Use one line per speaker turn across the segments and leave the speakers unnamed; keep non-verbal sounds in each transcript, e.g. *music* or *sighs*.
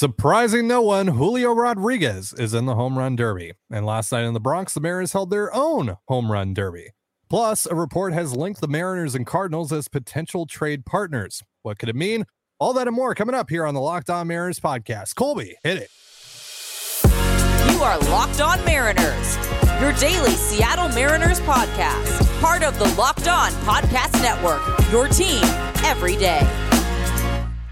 Surprising no one, Julio Rodriguez is in the home run derby. And last night in the Bronx, the Mariners held their own home run derby. Plus, a report has linked the Mariners and Cardinals as potential trade partners. What could it mean? All that and more coming up here on the Locked On Mariners podcast. Colby, hit it.
You are Locked On Mariners, your daily Seattle Mariners podcast, part of the Locked On Podcast Network, your team every day.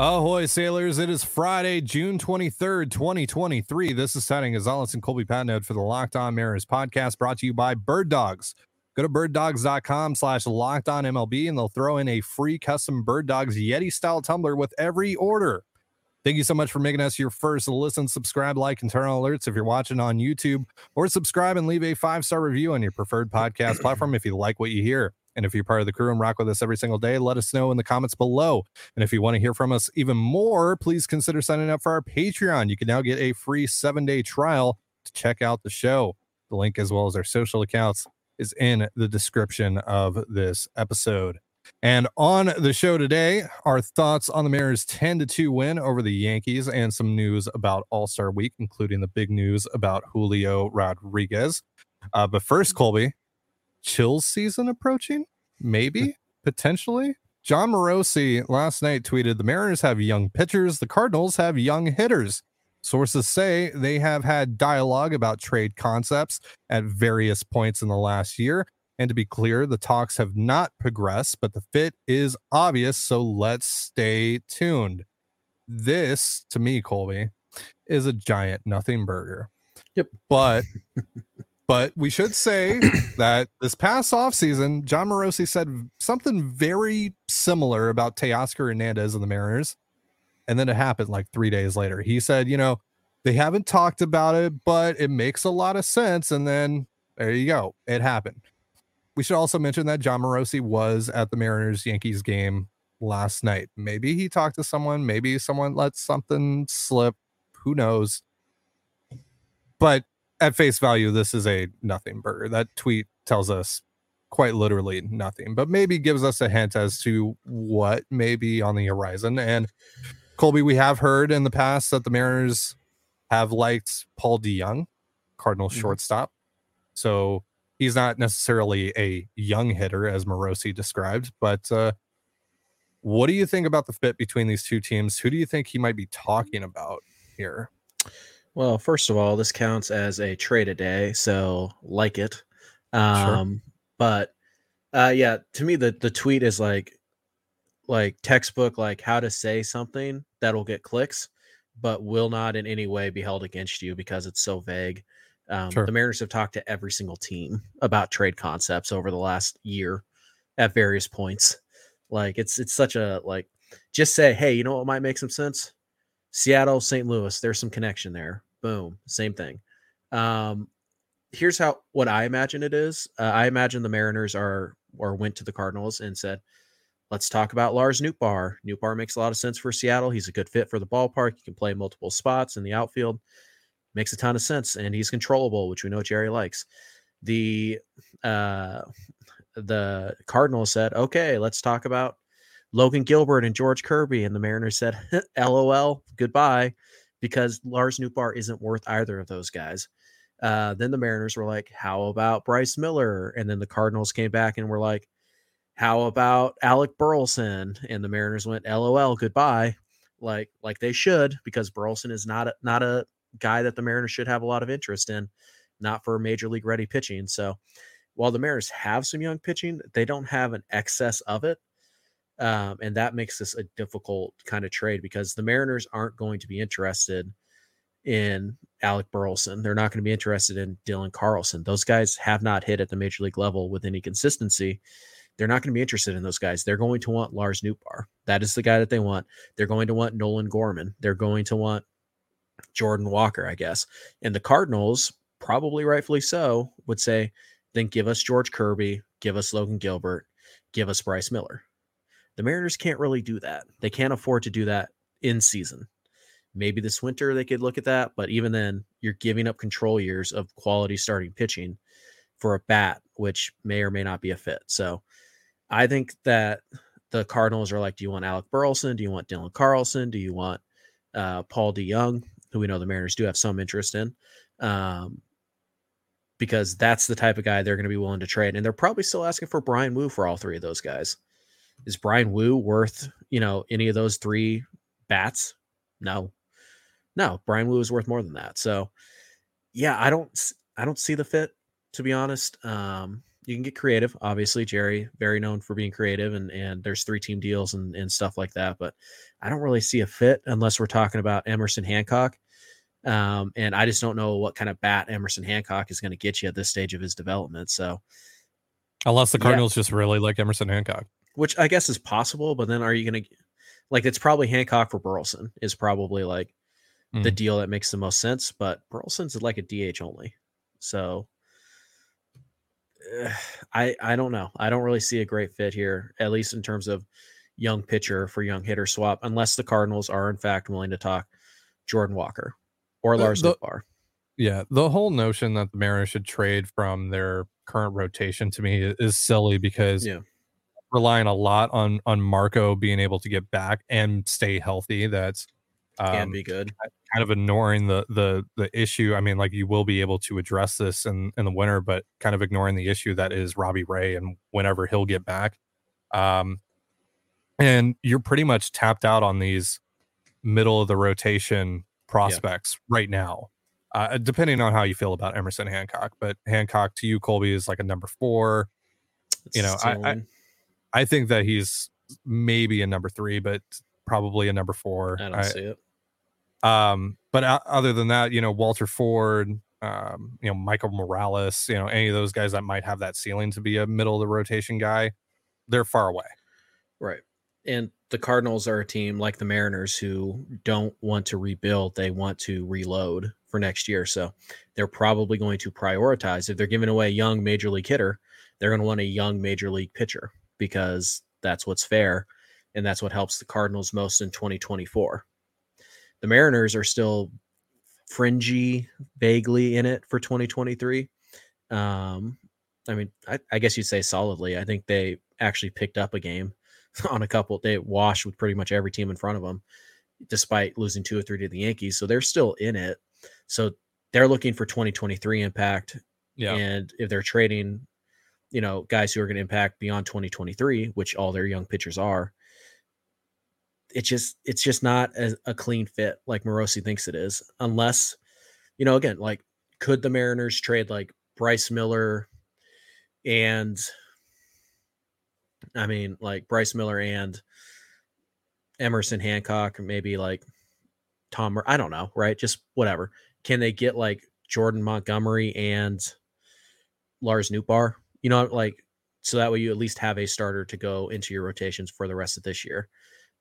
Ahoy, sailors. It is Friday, June 23rd, 2023. This is Setting Gonzalez and Colby Patnode for the Locked On Mariners podcast brought to you by Bird Dogs. Go to birddogs.com slash locked on MLB and they'll throw in a free custom Bird Dogs Yeti style tumbler with every order. Thank you so much for making us your first listen, subscribe, like, and turn on alerts if you're watching on YouTube, or subscribe and leave a five star review on your preferred podcast platform if you like what you hear. And if you're part of the crew and rock with us every single day, let us know in the comments below. And if you want to hear from us even more, please consider signing up for our Patreon. You can now get a free seven day trial to check out the show. The link, as well as our social accounts, is in the description of this episode. And on the show today, our thoughts on the Mariners 10 to 2 win over the Yankees and some news about All Star Week, including the big news about Julio Rodriguez. Uh, but first, Colby, chill season approaching? Maybe, potentially. Jon Morosi last night tweeted the Mariners have young pitchers, the Cardinals have young hitters. Sources say they have had dialogue about trade concepts at various points in the last year. And to be clear, the talks have not progressed, but the fit is obvious. So let's stay tuned. This, to me, Colby, is a giant nothing burger.
Yep.
But *laughs* but we should say *clears throat* that this past offseason, Jon Morosi said something very similar about Teoscar Hernandez and the Mariners. And then it happened like three days later. He said, you know, they haven't talked about it, but it makes a lot of sense. And then there you go. It happened. We should also mention that Jon Morosi was at the Mariners Yankees game last night. Maybe he talked to someone, maybe someone let something slip. Who knows? But at face value, this is a nothing burger. That tweet tells us quite literally nothing, but maybe gives us a hint as to what may be on the horizon. And Colby, we have heard in the past that the Mariners have liked Paul DeJong, Cardinal mm-hmm. shortstop. So he's not necessarily a young hitter as Morosi described, but uh, what do you think about the fit between these two teams? Who do you think he might be talking about here?
Well, first of all, this counts as a trade a day, so like it. Um, sure. but uh, yeah, to me the the tweet is like like textbook like how to say something that'll get clicks, but will not in any way be held against you because it's so vague. Um, sure. The Mariners have talked to every single team about trade concepts over the last year at various points. Like it's it's such a like just say, hey, you know what might make some sense? Seattle, St. Louis, there's some connection there. Boom, same thing. Um, here's how what I imagine it is. Uh, I imagine the Mariners are or went to the Cardinals and said, "Let's talk about Lars Nootbaar. Nootbaar makes a lot of sense for Seattle. He's a good fit for the ballpark. He can play multiple spots in the outfield. Makes a ton of sense, and he's controllable, which we know Jerry likes." The uh, the Cardinals said, "Okay, let's talk about." Logan Gilbert and George Kirby, and the Mariners said, *laughs* "LOL, goodbye." Because Lars Nootbaar isn't worth either of those guys. Uh, then the Mariners were like, "How about Bryce Miller?" And then the Cardinals came back and were like, "How about Alec Burleson?" And the Mariners went, "LOL, goodbye." Like like they should because Burleson is not a, not a guy that the Mariners should have a lot of interest in, not for major league ready pitching. So while the Mariners have some young pitching, they don't have an excess of it. Um, and that makes this a difficult kind of trade because the Mariners aren't going to be interested in Alec Burleson. They're not going to be interested in Dylan Carlson. Those guys have not hit at the major league level with any consistency. They're not going to be interested in those guys. They're going to want Lars Nootbaar. That is the guy that they want. They're going to want Nolan Gorman. They're going to want Jordan Walker, I guess. And the Cardinals, probably rightfully so, would say, then give us George Kirby, give us Logan Gilbert, give us Bryce Miller. The Mariners can't really do that. They can't afford to do that in season. Maybe this winter they could look at that, but even then, you're giving up control years of quality starting pitching for a bat, which may or may not be a fit. So I think that the Cardinals are like, do you want Alec Burleson? Do you want Dylan Carlson? Do you want uh, Paul DeJong, who we know the Mariners do have some interest in, um, because that's the type of guy they're going to be willing to trade, and they're probably still asking for Bryan Woo for all three of those guys. Is Bryan Woo worth you know any of those three bats? No, no. Bryan Woo is worth more than that. So, yeah, I don't I don't see the fit to be honest. Um, you can get creative. Obviously, Jerry, very known for being creative, and and there's three team deals and and stuff like that. But I don't really see a fit unless we're talking about Emerson Hancock. Um, and I just don't know what kind of bat Emerson Hancock is going to get you at this stage of his development. So,
unless the Cardinals yeah. just really like Emerson Hancock,
which I guess is possible, but then are you going to like it's probably Hancock for Burleson is probably like mm. the deal that makes the most sense. But Burleson's like a DH only, so I I don't know. I don't really see a great fit here, at least in terms of young pitcher for young hitter swap, unless the Cardinals are in fact willing to talk Jordan Walker or Lars the,
Yeah, the whole notion that the Mariners should trade from their current rotation to me is silly because yeah. Relying a lot on on Marco being able to get back and stay healthy. That's
um, can be good.
Kind of ignoring the the the issue. I mean, like you will be able to address this in in the winter, but kind of ignoring the issue that is Robbie Ray and whenever he'll get back. Um, and you're pretty much tapped out on these middle of the rotation prospects yeah. right now. Uh, depending on how you feel about Emerson Hancock, but Hancock to you, Colby is like a number four. It's you know, I, I, I think that he's maybe a number three, but probably a number four.
I don't I, see it.
Um, but other than that, you know, Walter Ford, um, you know, Michael Morales, you know, any of those guys that might have that ceiling to be a middle of the rotation guy, they're far away.
Right. And the Cardinals are a team like the Mariners who don't want to rebuild, they want to reload for next year. So they're probably going to prioritize if they're giving away a young major league hitter, they're going to want a young major league pitcher because that's what's fair and that's what helps the Cardinals most in 2024 the Mariners are still fringy, vaguely in it for 2023. Um, I mean, I, I, guess you'd say solidly. I think they actually picked up a game *laughs* on a couple. They washed with pretty much every team in front of them, despite losing two or three to the Yankees. So they're still in it. So they're looking for 2023 impact. Yeah. And if they're trading, you know, guys who are going to impact beyond 2023, which all their young pitchers are, it's just it's just not a, a clean fit like Morosi thinks it is, unless you know again like could the Mariners trade like Bryce Miller and I mean like Bryce Miller and Emerson Hancock, maybe like Tom, I don't know, right? Just whatever. Can they get like Jordan Montgomery and Lars Nootbaar? You know, like so that way you at least have a starter to go into your rotations for the rest of this year.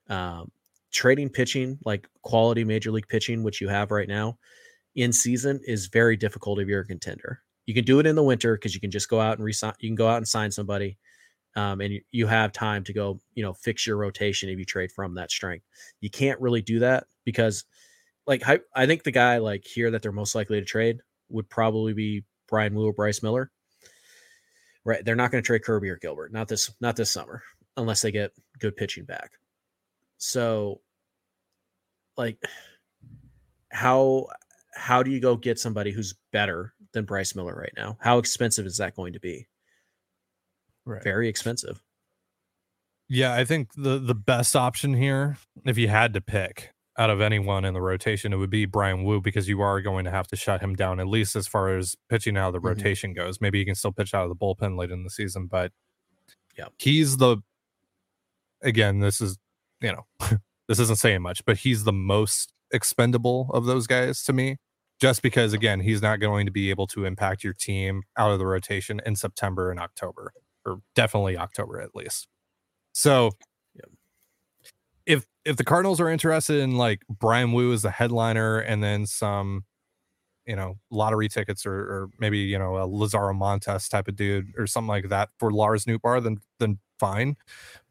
Um, trading pitching, like quality major league pitching, which you have right now in season, is very difficult if you're a contender. You can do it in the winter because you can just go out and resign. You can go out and sign somebody, um, and you, you have time to go, you know, fix your rotation if you trade from that strength. You can't really do that because, like, I, I think the guy like here that they're most likely to trade would probably be Bryan Woo or Bryce Miller. Right, they're not going to trade Kirby or Gilbert, not this, not this summer, unless they get good pitching back. So like how how do you go get somebody who's better than Bryce Miller right now? How expensive is that going to be? Right. Very expensive.
Yeah, I think the the best option here, if you had to pick out of anyone in the rotation, it would be Bryan Woo because you are going to have to shut him down at least as far as pitching out of the mm-hmm. rotation goes. Maybe he can still pitch out of the bullpen late in the season, but yeah, he's the again, this is you know, *laughs* this isn't saying much, but he's the most expendable of those guys to me. Just because, again, he's not going to be able to impact your team out of the rotation in September and October, or definitely October at least. So, if the Cardinals are interested in like Bryan Woo as the headliner, and then some, you know, lottery tickets, or, or maybe you know a Lazaro Montes type of dude, or something like that for Lars Nootbaar, then then fine.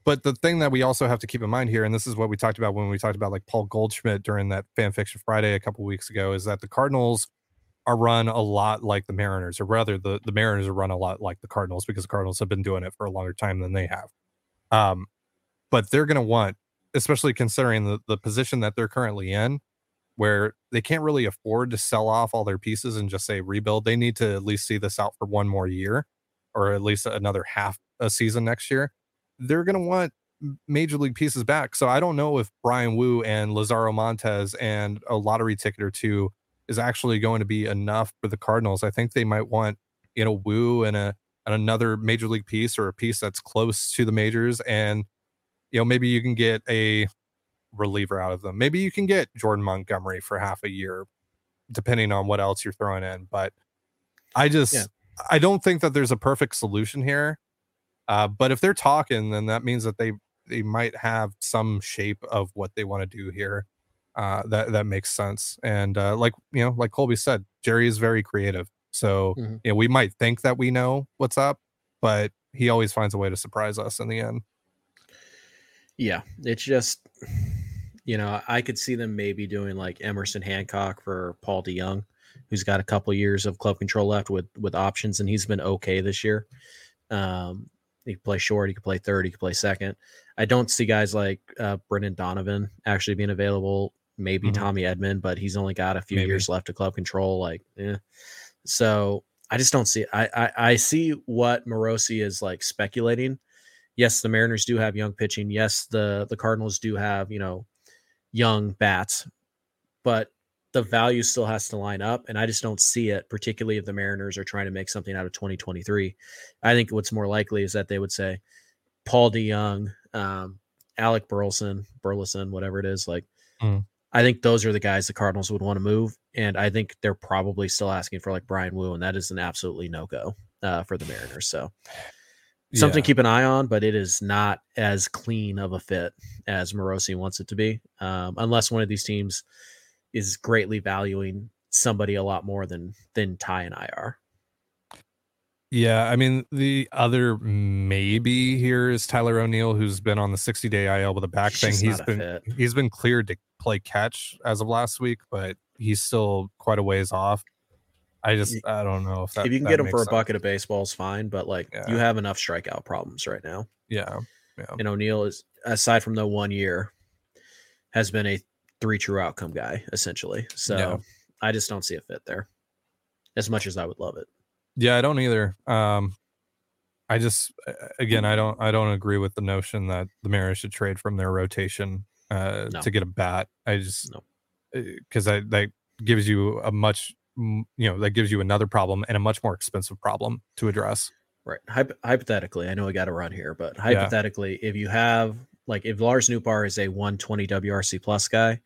But the thing that we also have to keep in mind here, and this is what we talked about when we talked about like Paul Goldschmidt during that fan fiction Friday a couple weeks ago, is that the Cardinals are run a lot like the Mariners, or rather, the, the Mariners are run a lot like the Cardinals because the Cardinals have been doing it for a longer time than they have. Um, but they're going to want, especially considering the, the position that they're currently in, where they can't really afford to sell off all their pieces and just say rebuild. They need to at least see this out for one more year or at least another half a season next year. They're going to want major league pieces back. So I don't know if Bryan Woo and Lazaro Montes and a lottery ticket or two is actually going to be enough for the Cardinals. I think they might want, you know, Woo and a and another major league piece or a piece that's close to the majors and you know maybe you can get a reliever out of them. Maybe you can get Jordan Montgomery for half a year depending on what else you're throwing in, but I just yeah. I don't think that there's a perfect solution here. Uh, but if they're talking, then that means that they they might have some shape of what they want to do here. Uh, that that makes sense. And uh, like you know, like Colby said, Jerry is very creative. So mm-hmm. you know, we might think that we know what's up, but he always finds a way to surprise us in the end.
Yeah, it's just you know, I could see them maybe doing like Emerson Hancock for Paul DeJong, who's got a couple years of club control left with with options, and he's been okay this year. Um, he could play short, he could play third, he could play second. I don't see guys like uh, Brendan Donovan actually being available. Maybe mm-hmm. Tommy Edman, but he's only got a few maybe. years left of club control. Like, yeah. So I just don't see. It. I, I I see what Morosi is like speculating. Yes, the Mariners do have young pitching. Yes, the the Cardinals do have you know young bats, but the value still has to line up. And I just don't see it, particularly if the Mariners are trying to make something out of 2023. I think what's more likely is that they would say Paul DeJong, um, Alec Burleson, Burleson, whatever it is. Like, mm. I think those are the guys the Cardinals would want to move. And I think they're probably still asking for like Bryan Woo, and that is an absolutely no go uh, for the Mariners. So, something yeah. to keep an eye on, but it is not as clean of a fit as Morosi wants it to be, um, unless one of these teams is greatly valuing somebody a lot more than than Ty and I are.
Yeah, I mean the other maybe here is Tyler O'Neill, who's been on the 60 day IL with a back thing. He's been fit. he's been cleared to play catch as of last week, but he's still quite a ways off. I just I don't know if that,
if you can get him for sense. a bucket of baseballs, fine. But like yeah. you have enough strikeout problems right now.
Yeah, yeah.
And O'Neill is aside from the one year, has been a three true outcome guy essentially. So yeah. I just don't see a fit there, as much as I would love it.
Yeah, I don't either. Um, I just again I don't I don't agree with the notion that the Mariners should trade from their rotation uh, no. to get a bat. I just because no. that gives you a much you know that gives you another problem and a much more expensive problem to address.
Right. Hyp- hypothetically, I know we got to run here, but hypothetically, yeah. if you have like if Lars Nootbaar is a 120 WRC plus guy,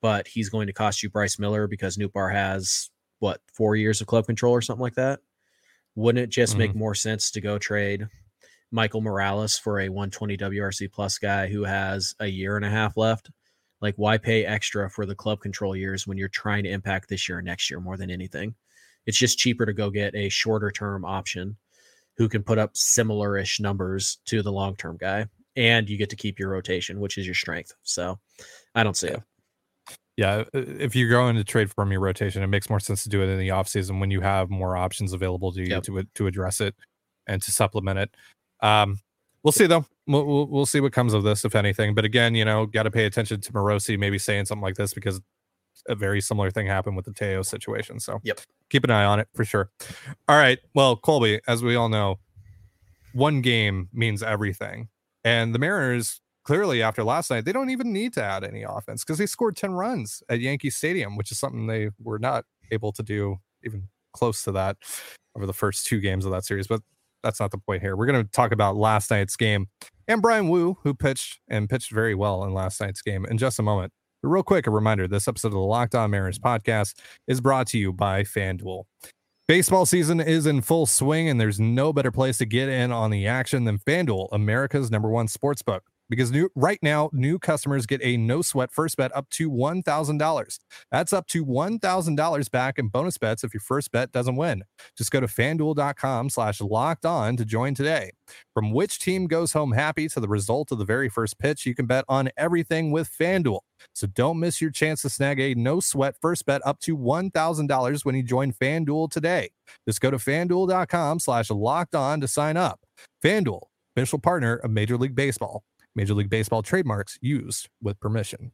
but he's going to cost you Bryce Miller because Nootbaar has what four years of club control or something like that. Wouldn't it just mm-hmm. make more sense to go trade Michael Morales for a 120 WRC plus guy who has a year and a half left? Like, why pay extra for the club control years when you're trying to impact this year or next year more than anything? It's just cheaper to go get a shorter term option who can put up similar ish numbers to the long term guy and you get to keep your rotation, which is your strength. So I don't see
yeah.
it.
Yeah, if you're going to trade from your rotation, it makes more sense to do it in the offseason when you have more options available to you yep. to to address it and to supplement it. Um, we'll see though. We'll, we'll, we'll see what comes of this, if anything. But again, you know, got to pay attention to Morosi maybe saying something like this because a very similar thing happened with the Teo situation. So
yep,
keep an eye on it for sure. All right. Well, Colby, as we all know, one game means everything. And the Mariners clearly after last night, they don't even need to add any offense because they scored 10 runs at Yankee Stadium, which is something they were not able to do even close to that over the first two games of that series. But that's not the point here. We're going to talk about last night's game and Bryan Woo, who pitched and pitched very well in last night's game in just a moment. But real quick, a reminder this episode of the Locked On Mariners podcast is brought to you by FanDuel. Baseball season is in full swing, and there's no better place to get in on the action than FanDuel, America's number one sports book because new, right now new customers get a no sweat first bet up to $1000 that's up to $1000 back in bonus bets if your first bet doesn't win. Just go to fanduel.com slash locked on to join today. From which team goes home happy to the result of the very first pitch you can bet on everything with fanduel. So don't miss your chance to snag a no sweat first bet up to $1000 when you join fanduel today. Just go to fanduel.com slash locked on to sign up. Fanduel official partner of major league baseball Major League Baseball trademarks used with permission.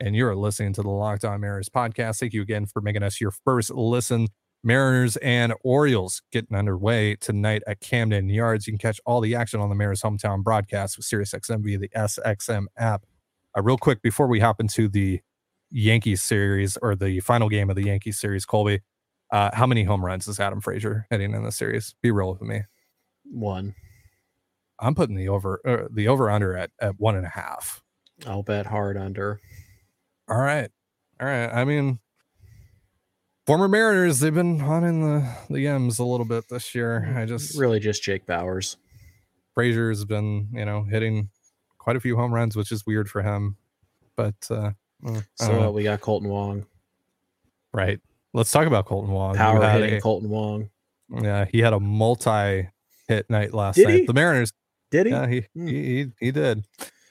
and you're listening to the Locked On Mariners podcast. Thank you again for making us your first listen. Mariners and Orioles getting underway tonight at Camden Yards. You can catch all the action on the Mariners hometown broadcast with SiriusXM via the SXM app. Uh, real quick, before we hop into the Yankees series or the final game of the Yankees series, Colby, uh, how many home runs is Adam Frazier heading in the series? Be real with me.
One.
I'm putting the over uh, the over under at, at one and a half.
I'll bet hard under.
All right. All right. I mean, former Mariners, they've been haunting the, the M's a little bit this year. I just
really just Jake Bauers.
Frazier's been, you know, hitting quite a few home runs, which is weird for him. But uh,
so uh, we got Kolten Wong.
Right. Let's talk about Kolten Wong.
Power hitting a, Kolten Wong.
Yeah, he had a multi hit night last
did
night.
He?
The Mariners
did he?
Yeah, he hmm. he, he, he did.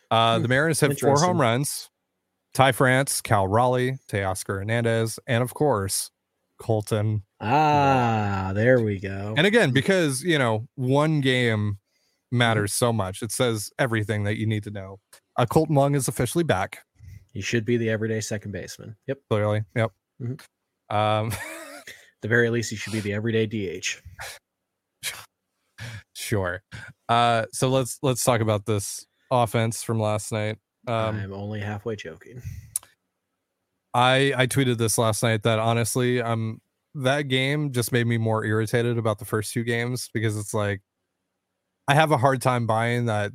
Uh, hmm. The Mariners have four home runs. Ty France, Cal Raleigh, Teoscar Hernandez, and of course, Kolten.
Ah, there we go.
And again, because you know, one game matters so much. It says everything that you need to know. Uh, Kolten Wong is officially back.
He should be the everyday second baseman. Yep.
Clearly. Yep. Mm-hmm. Um, *laughs*
the very least, he should be the everyday DH.
Sure. Uh, so let's let's talk about this offense from last night.
Um, I'm only halfway joking.
I I tweeted this last night that honestly, um, that game just made me more irritated about the first two games because it's like I have a hard time buying that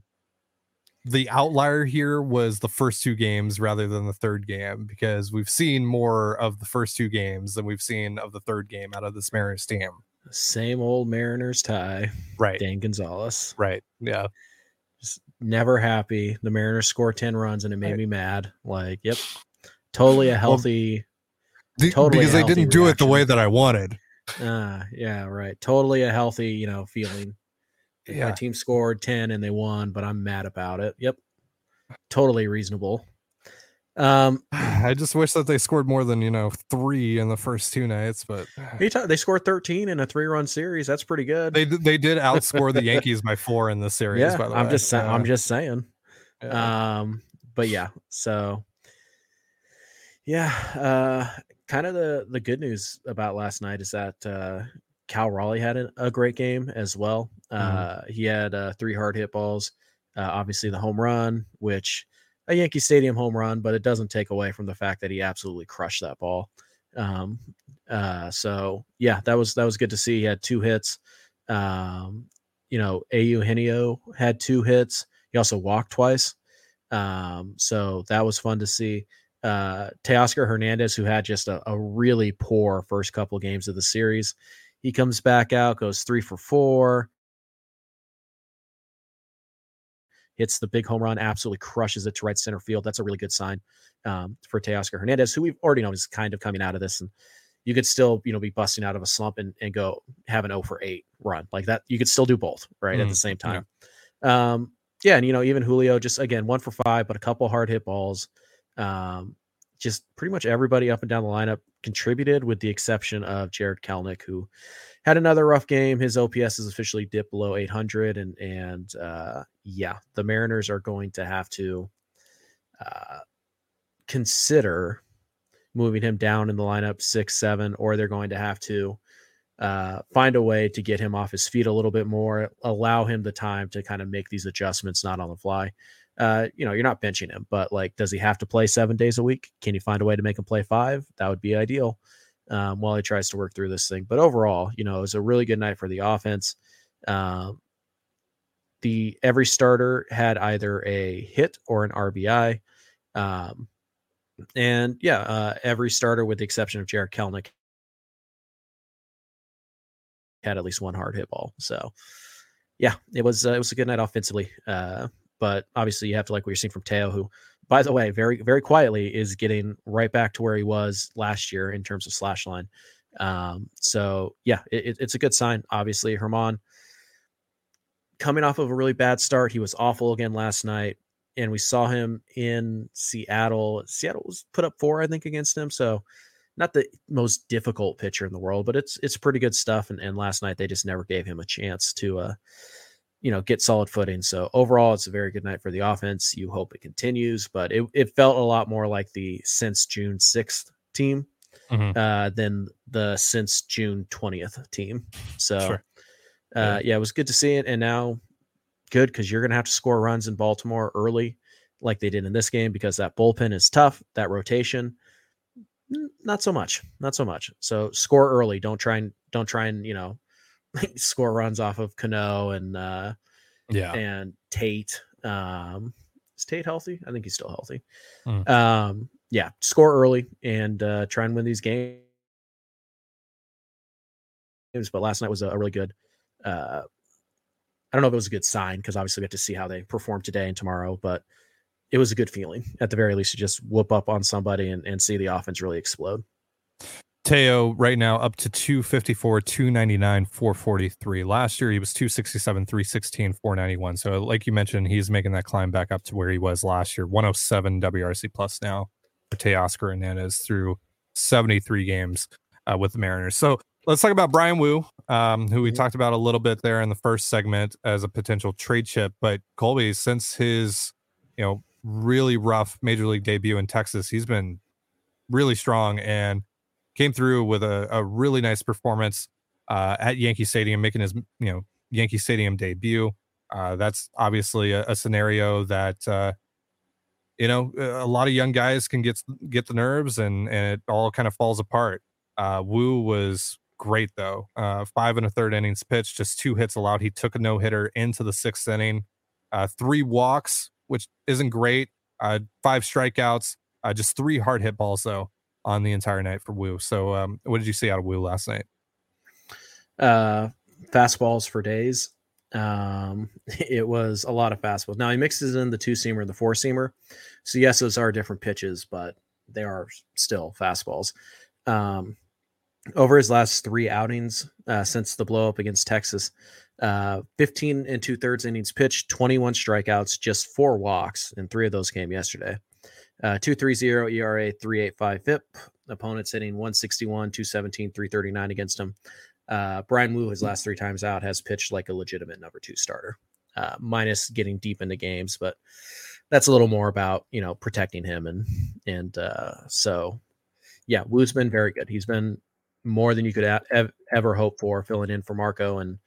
the outlier here was the first two games rather than the third game because we've seen more of the first two games than we've seen of the third game out of this Mariners team.
Same old Mariners Ty.
Right.
Dan Gonzalez.
Right. Yeah.
Just never happy. The Mariners score 10 runs and it made right. me mad. Like, yep. *sighs* Totally a healthy.
Well, the, totally because they didn't do it the way that I wanted.
Uh, yeah, right. Totally a healthy, you know, feeling. Yeah. My team scored 10 and they won, but I'm mad about it. Yep. Totally reasonable. Um, *sighs*
I just wish that they scored more than you know three in the first two nights, but *sighs*
they scored 13 in a three-run series. That's pretty good.
They they did *laughs* outscore the Yankees by four in the series.
Yeah,
by the
I'm
way.
just saying. Uh, I'm just saying. Yeah. Um, but yeah, so yeah, uh, kind of the the good news about last night is that uh, Cal Raleigh had a, a great game as well. Mm-hmm. Uh, he had uh, three hard hit balls. Uh, obviously, the home run, which a Yankee Stadium home run, but it doesn't take away from the fact that he absolutely crushed that ball. Um, uh, so yeah, that was that was good to see. He had two hits. Um, you know, A. Eugenio had two hits. He also walked twice. Um, so that was fun to see. Uh, Teoscar Hernandez, who had just a, a really poor first couple games of the series, he comes back out, goes three for four, hits the big home run, absolutely crushes it to right center field. That's a really good sign um, for Teoscar Hernandez, who we've already known is kind of coming out of this. And you could still, you know, be busting out of a slump and, and go have an 0 for 8 run like that. You could still do both, right? Mm, at the same time. Yeah. Um, yeah. And, you know, even Julio, just again, one for five, but a couple hard hit balls. Um, just pretty much everybody up and down the lineup contributed, with the exception of Jared Kelenic, who had another rough game. His OPS has officially dipped below 800, and and uh, yeah, the Mariners are going to have to uh, consider moving him down in the lineup six, seven, or they're going to have to uh, find a way to get him off his feet a little bit more, allow him the time to kind of make these adjustments, not on the fly uh, you know, you're not benching him, but like, does he have to play seven days a week? Can you find a way to make him play five? That would be ideal um, while he tries to work through this thing. But overall, you know, it was a really good night for the offense. Um, the every starter had either a hit or an RBI. Um, and yeah, uh, every starter, with the exception of Jared Kelenic, had at least one hard hit ball. So, yeah, it was uh, it was a good night offensively. Uh, but obviously, you have to like what you're seeing from Teo, who, by the way, very very quietly is getting right back to where he was last year in terms of slash line. Um, so yeah, it, it's a good sign. Obviously, Germán coming off of a really bad start, he was awful again last night, and we saw him in Seattle. Seattle was put up four, I think, against him. So not the most difficult pitcher in the world, but it's it's pretty good stuff. And, and last night they just never gave him a chance to uh you know, get solid footing. So overall, it's a very good night for the offense. You hope it continues, but it, it felt a lot more like the since June 6th team mm-hmm. uh, than the since June 20th team. So, sure. uh, yeah. yeah, it was good to see it. And now good because you're going to have to score runs in Baltimore early like they did in this game because that bullpen is tough. That rotation, not so much, not so much. So score early. Don't try and don't try and you know *laughs* score runs off of Cano and uh,
yeah
and Tate. Um, is Tate healthy? I think he's still healthy. Mm. Um, yeah, score early and uh, try and win these games. But last night was a, a really good. Uh, I don't know if it was a good sign because obviously we have to see how they perform today and tomorrow, but it was a good feeling at the very least to just whoop up on somebody and, and see the offense really explode.
Teo right now up to 254, 299, 443. Last year he was 267, 316, 491. So like you mentioned, he's making that climb back up to where he was last year. 107 WRC plus now for Teoscar Hernandez through 73 games uh, with the Mariners. So let's talk about Bryan Woo, um, who we mm-hmm. talked about a little bit there in the first segment as a potential trade chip. But Colby, since his you know really rough major league debut in Texas, he's been really strong and came through with a, a really nice performance uh, at Yankee Stadium, making his you know Yankee Stadium debut. Uh, that's obviously a, a scenario that uh, you know a lot of young guys can get get the nerves, and and it all kind of falls apart. Uh, Woo was great though. Uh, five and a third innings pitched, just two hits allowed. He took a no hitter into the sixth inning, uh, three walks, which isn't great. Five strikeouts, just three hard hit balls though on the entire night for Woo. So, um, what did you see out of Woo last night?
Uh, fastballs for days. Um, *laughs* it was a lot of fastballs. Now he mixes in the two seamer and the four seamer. So yes, those are different pitches, but they are still fastballs. Um, over his last three outings uh, since the blow up against Texas, uh, 15 and two thirds innings pitched, 21 strikeouts, just four walks, and three of those came yesterday. Uh, 230 ERA, 385 FIP. Opponents hitting 161, 217, 339 against him. Uh, Bryan Woo, his last three times out, has pitched like a legitimate number two starter, uh, minus getting deep into games, but that's a little more about you know protecting him and and uh, so yeah, Woo's been very good. He's been more than you could a- ever hope for filling in for Marco, and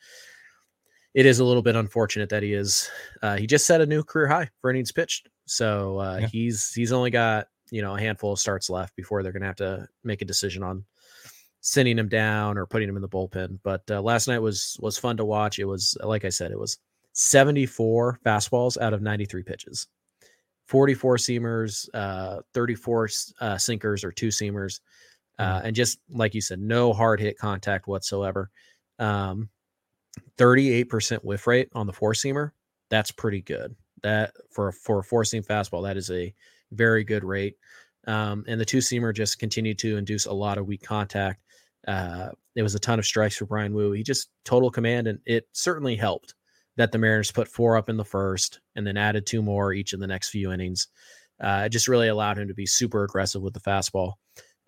it is a little bit unfortunate that he is. Uh, he just set a new career high for innings pitched so uh, yeah. he's he's only got you know a handful of starts left before they're going to have to make a decision on sending him down or putting him in the bullpen. But uh, last night was was fun to watch. It was like I said, it was 74 fastballs out of 93 pitches, 44 seamers, uh, 34 uh, sinkers or two seamers, uh, mm-hmm. and just like you said, no hard hit contact whatsoever. Um, 38% whiff rate on the four seamer. That's pretty good that for for a four seam fastball, that is a very good rate. Um, and the two seamer just continued to induce a lot of weak contact. Uh, it was a ton of strikes for Bryan Woo. He just total command, and it certainly helped that the Mariners put four up in the first and then added two more each in the next few innings. Uh, it just really allowed him to be super aggressive with the fastball.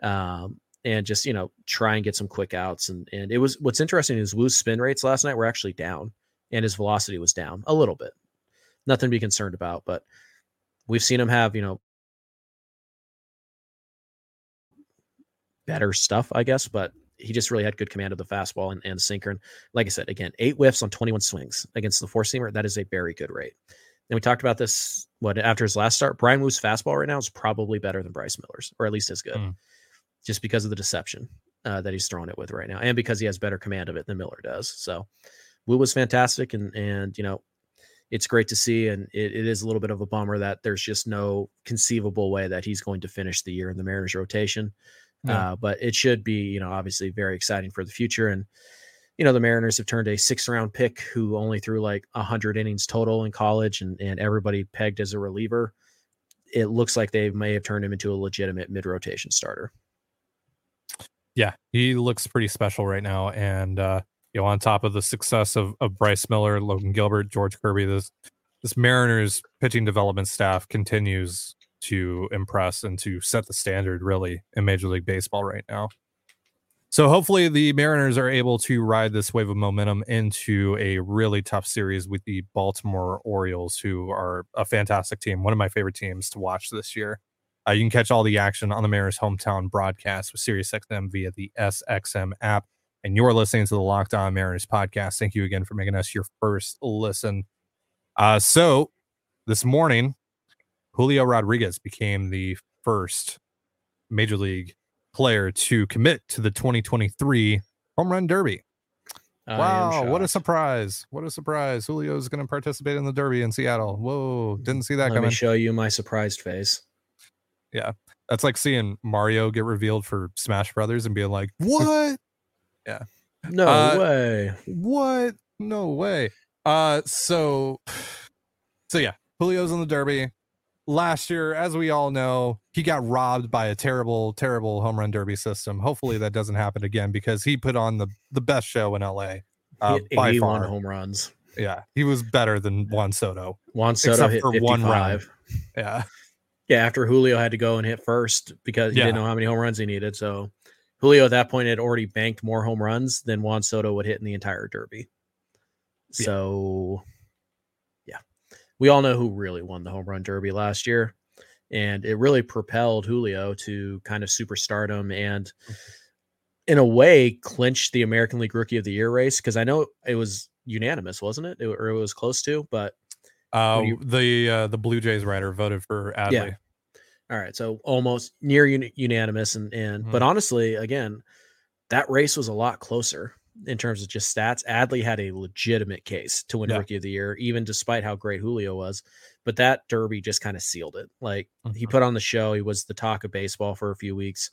Um, and just you know try and get some quick outs and and it was what's interesting is Woo's spin rates last night were actually down and his velocity was down a little bit nothing to be concerned about. But we've seen him have, you know, better stuff, I guess. But he just really had good command of the fastball and, and sinker. And like I said, again, eight whiffs on 21 swings against the four seamer. That is a very good rate. And we talked about this what after his last start. Bryan Woo's fastball right now is probably better than Bryce Miller's, or at least as good, mm. Just because of the deception uh, that he's throwing it with right now, and because he has better command of it than Miller does. So Woo was fantastic, and and you know it's great to see. And it, it is a little bit of a bummer that there's just no conceivable way that he's going to finish the year in the Mariners rotation. Yeah. Uh, but it should be, you know, obviously very exciting for the future. And, you know, the Mariners have turned a six round pick who only threw like 100 innings total in college and, and everybody pegged as a reliever. It looks like they may have turned him into a legitimate mid rotation starter.
Yeah, he looks pretty special right now. And, uh, you know, on top of the success of, of Bryce Miller, Logan Gilbert, George Kirby, this this Mariners pitching development staff continues to impress and to set the standard really in Major League Baseball right now. So hopefully the Mariners are able to ride this wave of momentum into a really tough series with the Baltimore Orioles, who are a fantastic team, one of my favorite teams to watch this year. Uh, you can catch all the action on the Mariners hometown broadcast with SiriusXM via the SXM app. And you're listening to the Locked On Mariners podcast. Thank you again for making us your first listen. Uh, so this morning, Julio Rodriguez became the first major league player to commit to the 2023 home run derby.
I
wow, what a surprise. What a surprise. Julio is going to participate in the derby in Seattle. Whoa, didn't see that
Let
coming.
Let me show you my surprised face.
That's like seeing Mario get revealed for Smash Brothers and being like, "What? Yeah.
No
Uh,
way.
What? No way." Uh so *sighs* so yeah, Julio's in the derby. Last year, as we all know, he got robbed by a terrible, terrible home run derby system. Hopefully that doesn't happen again because he put on the the best show in LA. Uh, by
81
far.
home runs.
Yeah, he was better than Juan Soto.
Juan Soto
Except
hit
for
55.
one round. Yeah.
Yeah, after Julio had to go and hit first because he
Yeah.
didn't know how many home runs he needed. So Julio at that point had already banked more home runs than Juan Soto would hit in the entire derby.
Yeah.
So yeah. We all know who really won the home run derby last year. And it really propelled Julio to kind of superstardom and in a way clinch the American League Rookie of the Year race. Cause I know it was unanimous, wasn't it? It- or it was close to, but
Uh,
you-
the uh, the Blue Jays writer voted for Adley.
Yeah. All right, so almost near uni- unanimous, and and
Mm-hmm.
but honestly, again, that race was a lot closer in terms of just stats. Adley had a legitimate case to win
Yeah.
Rookie of the Year, even despite how great Julio was. But that Derby just kind of sealed it. Like he
Mhm.
put on the show, he was the talk of baseball for a few weeks,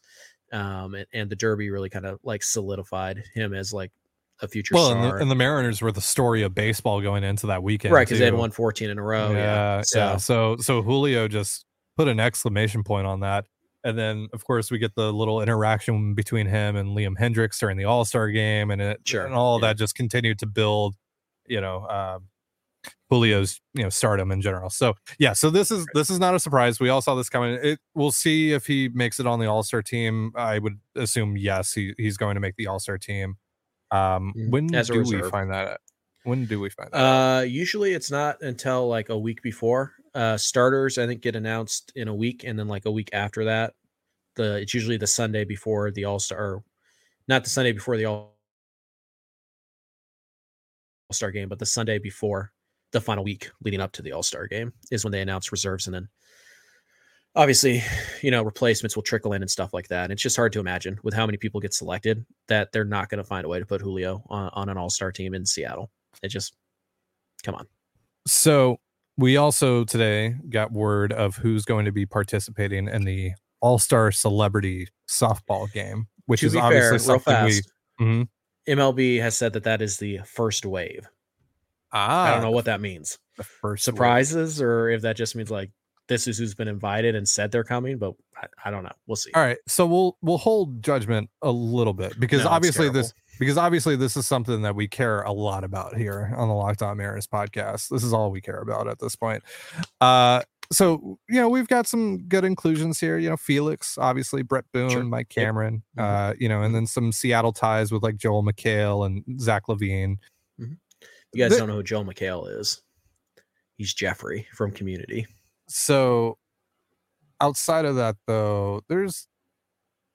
um, and, and the Derby really kind of like solidified him as like a future
Well, and the, and the Mariners were the story of baseball going into that weekend,
right, because they had won 14 in a row.
yeah,
Yeah,
yeah.
So,
So so Julio just put an exclamation point on that. And then of course we get the little interaction between him and Liam Hendriks during the All-Star game and it
Sure,
and all
yeah.
that just continued to build, you know, um Julio's, you know, stardom in general. So yeah, so this is this is not a surprise. We all saw this coming. It we'll see if he makes it on the All-Star team. I would assume yes, he, he's going to make the All-Star team. Um
Mm,
when
as
do we find that out? When do we find that?
Uh, usually it's not until like a week before. Uh, starters I think get announced in a week, and then like a week after that, the it's usually the Sunday before the All Star, not the Sunday before the All Star game, but the Sunday before the final week leading up to the All Star game is when they announce reserves, and then obviously, you know, replacements will trickle in and stuff like that. And it's just hard to imagine with how many people get selected that they're not going to find a way to put Julio on, on an All Star team in Seattle. It just come on.
So we also today got word of who's going to be participating in the All Star Celebrity Softball game, which is obviously
fair,
something we.
fast,
Mhm.
MLB has said that that is the first wave.
Ah,
I don't know what that means.
the first wave.
Surprises, or if that just means like this is who's been invited and said they're coming, but I, I don't know. We'll see.
All right, so we'll we'll hold judgment a little bit because
No,
obviously this because obviously this is something that we care a lot about here on the Locked On Mariners podcast. This is all we care about at this point. Uh so you know we've got some good inclusions here. You know Felix, obviously Bret Boone,
Sure.
Mike Cameron.
Mhm.
Uh, you know, and then some Seattle ties with like Joel McHale and Zach LaVine.
You guys
The-
don't know who Joel McHale is. He's Jeffrey from Community.
So outside of that, though, there's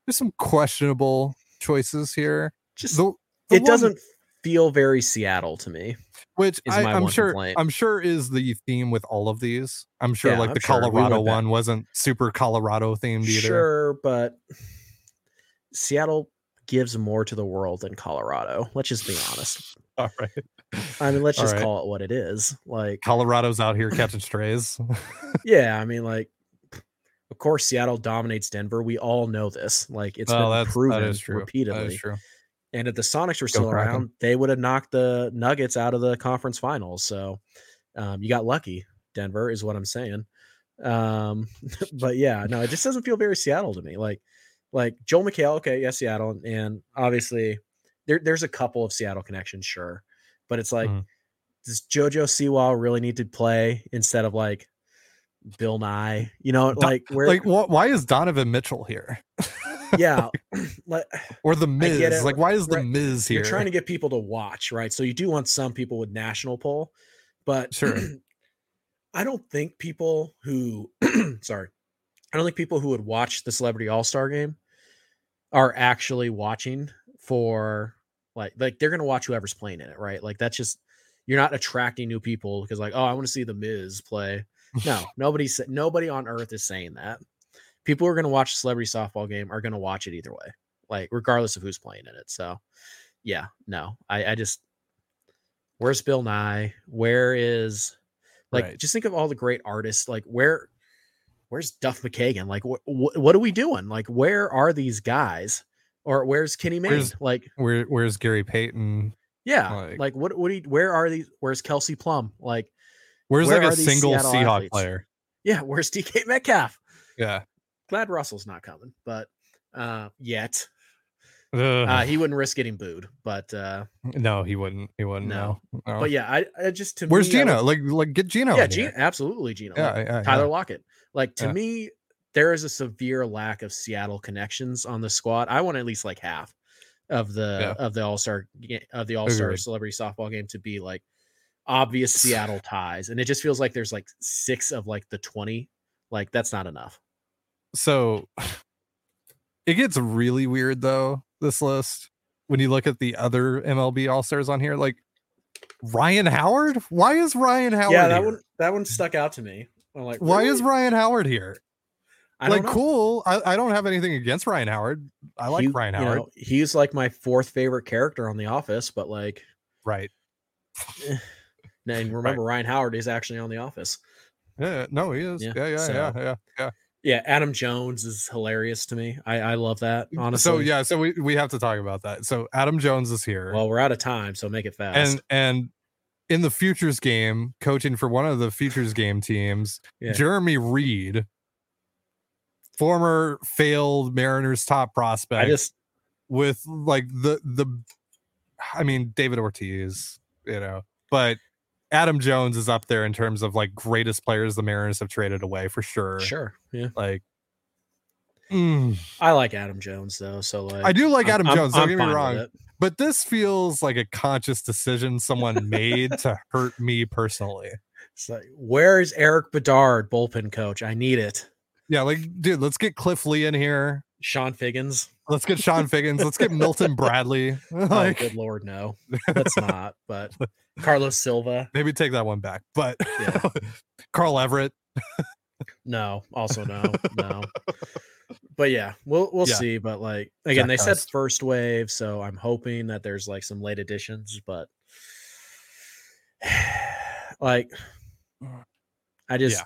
there's some questionable choices here.
Just
The- the
it
one-
doesn't feel very Seattle to me.
which
is
I,
one
sure
complaint.
I'm sure is the theme with all of these. I'm sure
Yeah,
like
I'm
the
sure.
Colorado one wasn't super Colorado themed either.
Sure, but Seattle gives more to the world than Colorado. Let's just be honest. *laughs*
All right.
I mean, let's just
right.
call it what it is. Like,
Colorado's out here catching strays. *laughs*
yeah, I mean, like, of course, Seattle dominates Denver. We all know this. Like, it's
well,
been proven
that is true.
Repeatedly. And if the Sonics were still around, they would have knocked the Nuggets out of the conference finals. So um, you got lucky, Denver, is what I'm saying. Um, *laughs* but yeah, no, it just doesn't feel very Seattle to me. Like, like Joel McHale, okay, yeah, Seattle, and obviously there, there's a couple of Seattle connections, sure, but it's like,
Mhm.
does JoJo Siwa really need to play instead of like Bill Nye? You know,
Don-
like where
Like, wh- why is Donovan Mitchell here? *laughs*
yeah, *clears throat* like,
or the Miz. Like, why is the
right.
Miz here?
you're trying to get people to watch, right? So you do want some people with national pull, but
Sure. *clears throat*
I don't think people who *clears throat* sorry, I don't think people who would watch the celebrity all-star game are actually watching for like like they're gonna watch whoever's playing in it, right? Like that's just you're not attracting new people because like, oh, I want to see the Miz play. No, *laughs* nobody said nobody on earth is saying that. People who are gonna watch a celebrity softball game are gonna watch it either way, like regardless of who's playing in it. So yeah, no, I, I just where's Bill Nye? Where is like
Right.
just think of all the great artists. Like where where's Duff McKagan? Like wh- wh- what are we doing? Like where are these guys? Or where's Kenny Mayne?
Where's-
like
Where, where's Gary Payton?
yeah,
like-
like, what what do you, where are these? Where's Kelsey Plum? Like
Where's
Where
like a single
Seattle
Seahawk
athletes?
player?
yeah, where's DK Metcalf?
Yeah.
Glad Russell's not coming, but uh yet uh he wouldn't risk getting booed. But uh
no, he wouldn't. He wouldn't.
No.
No.
but yeah, I, I just to
Where's
me, Geno?
Like, like get Geno.
yeah,
Geno,
absolutely Geno.
Yeah,
like,
yeah, yeah.
Tyler Lockett. Like to
Yeah.
me, there is a severe lack of Seattle connections on the squad. I want at least like half of the
Yeah.
of the All Star of the All Star celebrity softball game to be like obvious Seattle *sighs* ties, and it just feels like there's like six of like the twenty. Like that's not enough.
so *sighs* it gets really weird though this list when you look at the other mlb all-stars on here like ryan howard why is ryan howard
yeah, that
here?
one that one mm. stuck out to me. I'm like,
why is ryan howard here
I
like cool I, I don't have anything against ryan howard i like
He-
ryan
you
howard
know, he's like my fourth favorite character on The Office, but like,
right eh,
and *laughs* remember Ryan Howard is actually on The Office.
yeah no he is
Yeah,
yeah yeah
so-
yeah yeah yeah
Yeah, Adam Jones is hilarious to me. I, I love that. Mm, honestly.
so yeah so we, we have to talk about that so adam jones is here
Well, we're out of time, so make it fast.
and and in the futures game coaching for one of the futures game teams
Yeah.
jeremy reed former failed mariners top prospect
I just
with like the the i mean david ortiz you know but adam jones is up there in terms of like greatest players the mariners have traded away for sure
sure. Yeah.
like mm.
I like Adam Jones though. So like
i do like
I'm-
adam
I'm-
jones don't
I'm
get me wrong but this feels like a conscious decision someone made to hurt me personally *laughs*
It's like, where is Erik Bedard, bullpen coach? I need it.
Yeah, like, dude, let's get Cliff Lee in here.
Chone Figgins.
Let's get Chone Figgins. Let's get Milton *laughs* Bradley.
oh, *laughs* good lord, no. *laughs* That's not. But Carlos Silva.
maybe take that one back. But
Yeah.
Carl Everett.
No, also no, no. But yeah, we'll we'll
Yeah.
see. But like again,
Jack
they said first wave, so I'm hoping that there's like some late additions, but *sighs* like I just
Yeah.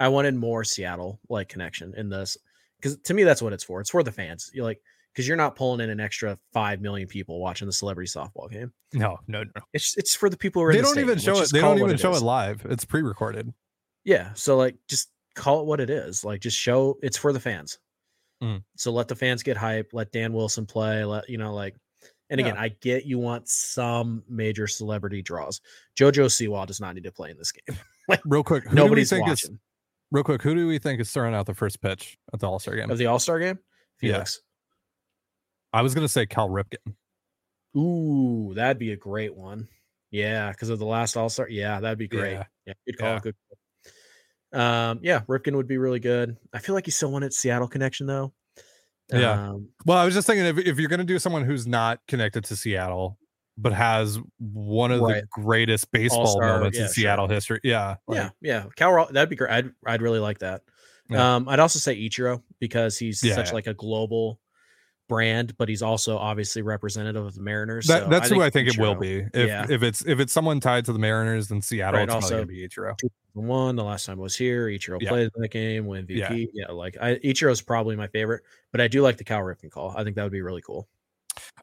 I wanted more Seattle like connection in this because to me that's what it's for. It's for the fans. You're like because you're not pulling in an extra five million people watching the celebrity softball game.
No, no, no.
It's it's for the people who are.
They
in the
don't even
stadium.
show it. They don't even show
is.
it live. It's pre-recorded.
Yeah. So like just call it what it is. Like just show it's for the fans.
Mm.
So let the fans get hype, let Dan Wilson play, let you know, like and again,
Yeah.
I get you want some major celebrity draws. Jojo Siwa does not need to play in this game. *laughs*
like Real quick,
Nobody's
think is
watching
real quick? Who do we think is throwing out the first pitch at the All Star game?
of the All-Star game.
Yeah. I was gonna say Cal Ripken.
Ooh, that'd be a great one. Yeah, because of the last All-Star. Yeah, that'd be great.
Yeah.
Yeah, good call.
Yeah.
Good call. Um, yeah, Ripken would be really good. I feel like he still wanted Seattle connection though.
Yeah.
Um,
Well, I was just thinking if if you're gonna do someone who's not connected to Seattle, but has one of
Right.
the greatest baseball
All-star,
moments
yeah,
in
sure.
Seattle history. Yeah. like,
yeah, yeah. Cal, that'd be great. I'd I'd really like that.
Yeah.
Um, I'd also say Ichiro because he's
Yeah,
such like a global brand, but he's also obviously representative of the Mariners.
That,
so
that's who I think it will be. If
Yeah.
if it's if it's someone tied to the Mariners, then Seattle
Right,
it's
also-
gonna be Ichiro.
One, the last time I was here, Ichiro played in that game, win. MVP. Yeah, like I, Ichiro's probably my favorite, but I do like the Cal Ripken call. I think that would be really cool.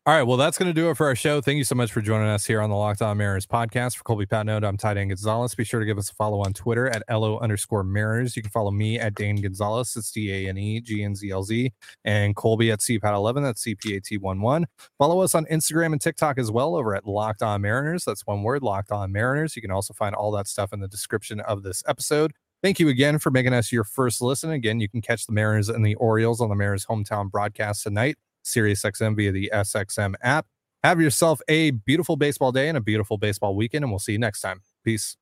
All right, well, that's going to do it for our show. Thank you so much for joining us here on the Locked On Mariners podcast. For Colby Patnode, I'm Ty Dane Gonzalez. Be sure to give us a follow on Twitter at LO underscore Mariners. You can follow me at Dane Gonzalez. It's D A N E G N Z L Z. And Colby at CPAT11. That's CPAT11. Follow us on Instagram and TikTok as well over at Locked On Mariners. That's one word, Locked On Mariners. You can also find all that stuff in the description of this episode. Thank you again for making us your first listen. Again, you can catch the Mariners and the Orioles on the Mariners hometown broadcast tonight, SiriusXM via the SXM app. Have yourself a beautiful baseball day and a beautiful baseball weekend, and we'll see you next time. Peace.